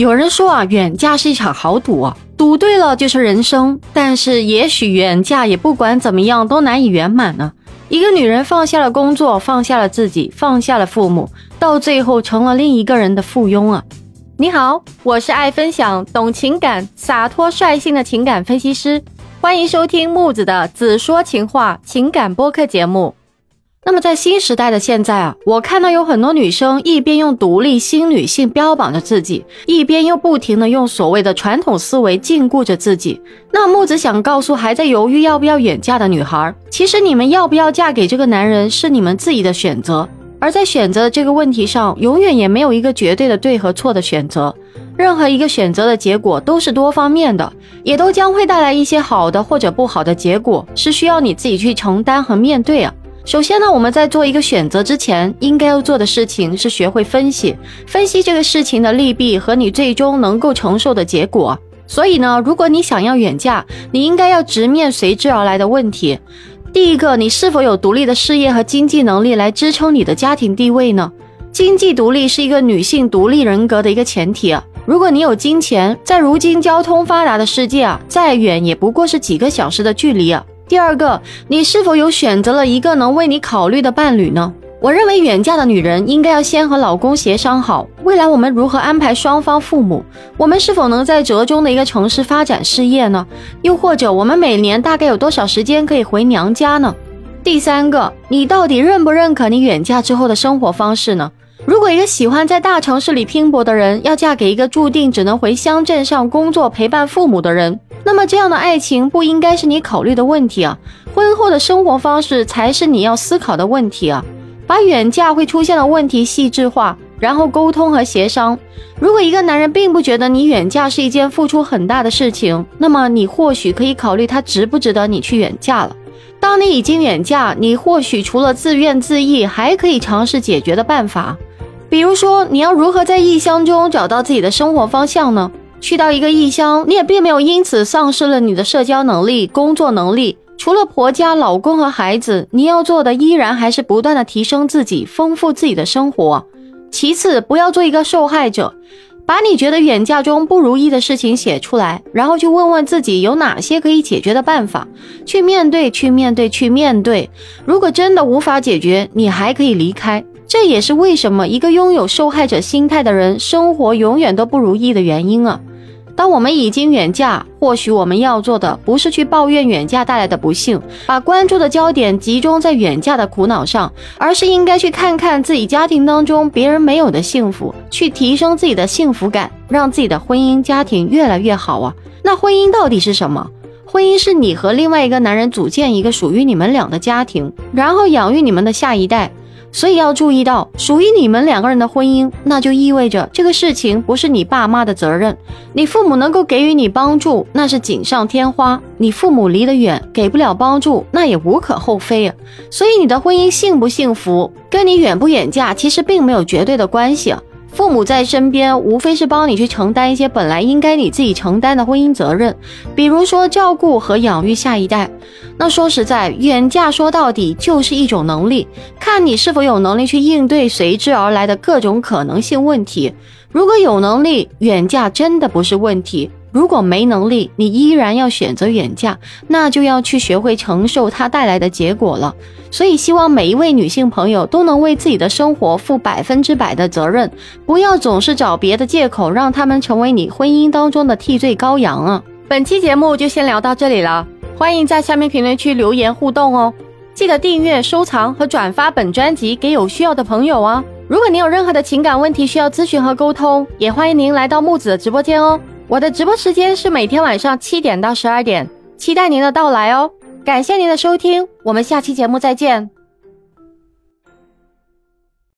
有人说啊，远嫁是一场豪赌啊，赌对了就是人生。但是也许远嫁也不管怎么样都难以圆满呢。一个女人放下了工作，放下了自己，放下了父母，到最后成了另一个人的附庸啊。你好，我是爱分享、懂情感、洒脱率性的情感分析师，欢迎收听木子的《子说情话》情感播客节目。那么在新时代的现在啊，我看到有很多女生一边用独立新女性标榜着自己，一边又不停的用所谓的传统思维禁锢着自己。那木子想告诉还在犹豫要不要远嫁的女孩，其实你们要不要嫁给这个男人是你们自己的选择，而在选择的这个问题上，永远也没有一个绝对的对和错的选择。任何一个选择的结果都是多方面的，也都将会带来一些好的或者不好的结果，是需要你自己去承担和面对啊。首先呢，我们在做一个选择之前，应该要做的事情是学会分析，分析这个事情的利弊和你最终能够承受的结果。所以呢，如果你想要远嫁，你应该要直面随之而来的问题。第一个，你是否有独立的事业和经济能力来支撑你的家庭地位呢？经济独立是一个女性独立人格的一个前提啊。如果你有金钱，在如今交通发达的世界啊，再远也不过是几个小时的距离啊。第二个，你是否有选择了一个能为你考虑的伴侣呢？我认为远嫁的女人应该要先和老公协商好，未来我们如何安排双方父母，我们是否能在折中的一个城市发展事业呢？又或者我们每年大概有多少时间可以回娘家呢？第三个，你到底认不认可你远嫁之后的生活方式呢？如果一个喜欢在大城市里拼搏的人要嫁给一个注定只能回乡镇上工作陪伴父母的人，那么这样的爱情不应该是你考虑的问题啊，婚后的生活方式才是你要思考的问题啊。把远嫁会出现的问题细致化，然后沟通和协商。如果一个男人并不觉得你远嫁是一件付出很大的事情，那么你或许可以考虑他值不值得你去远嫁了。当你已经远嫁，你或许除了自怨自艾，还可以尝试解决的办法，比如说你要如何在异乡中找到自己的生活方向呢？去到一个异乡，你也并没有因此丧失了你的社交能力、工作能力。除了婆家、老公和孩子，你要做的依然还是不断的提升自己，丰富自己的生活。其次，不要做一个受害者，把你觉得远嫁中不如意的事情写出来，然后去问问自己有哪些可以解决的办法，去面对，去面对，去面对。如果真的无法解决，你还可以离开。这也是为什么一个拥有受害者心态的人，生活永远都不如意的原因啊。当我们已经远嫁，或许我们要做的不是去抱怨远嫁带来的不幸，把关注的焦点集中在远嫁的苦恼上，而是应该去看看自己家庭当中别人没有的幸福，去提升自己的幸福感，让自己的婚姻家庭越来越好啊！那婚姻到底是什么？婚姻是你和另外一个男人组建一个属于你们俩的家庭，然后养育你们的下一代。所以要注意到，属于你们两个人的婚姻，那就意味着这个事情不是你爸妈的责任。你父母能够给予你帮助，那是锦上添花；你父母离得远，给不了帮助，那也无可厚非啊。所以你的婚姻幸不幸福，跟你远不远嫁其实并没有绝对的关系啊。父母在身边，无非是帮你去承担一些本来应该你自己承担的婚姻责任，比如说照顾和养育下一代。那说实在，远嫁说到底就是一种能力，看你是否有能力去应对随之而来的各种可能性问题。如果有能力，远嫁真的不是问题。如果没能力，你依然要选择远嫁，那就要去学会承受它带来的结果了。所以，希望每一位女性朋友都能为自己的生活负百分之百的责任，不要总是找别的借口，让他们成为你婚姻当中的替罪羔羊啊！本期节目就先聊到这里了，欢迎在下面评论区留言互动哦，记得订阅、收藏和转发本专辑给有需要的朋友啊！如果您有任何的情感问题需要咨询和沟通，也欢迎您来到木子的直播间哦。我的直播时间是每天晚上七点到十二点，期待您的到来哦！感谢您的收听，我们下期节目再见。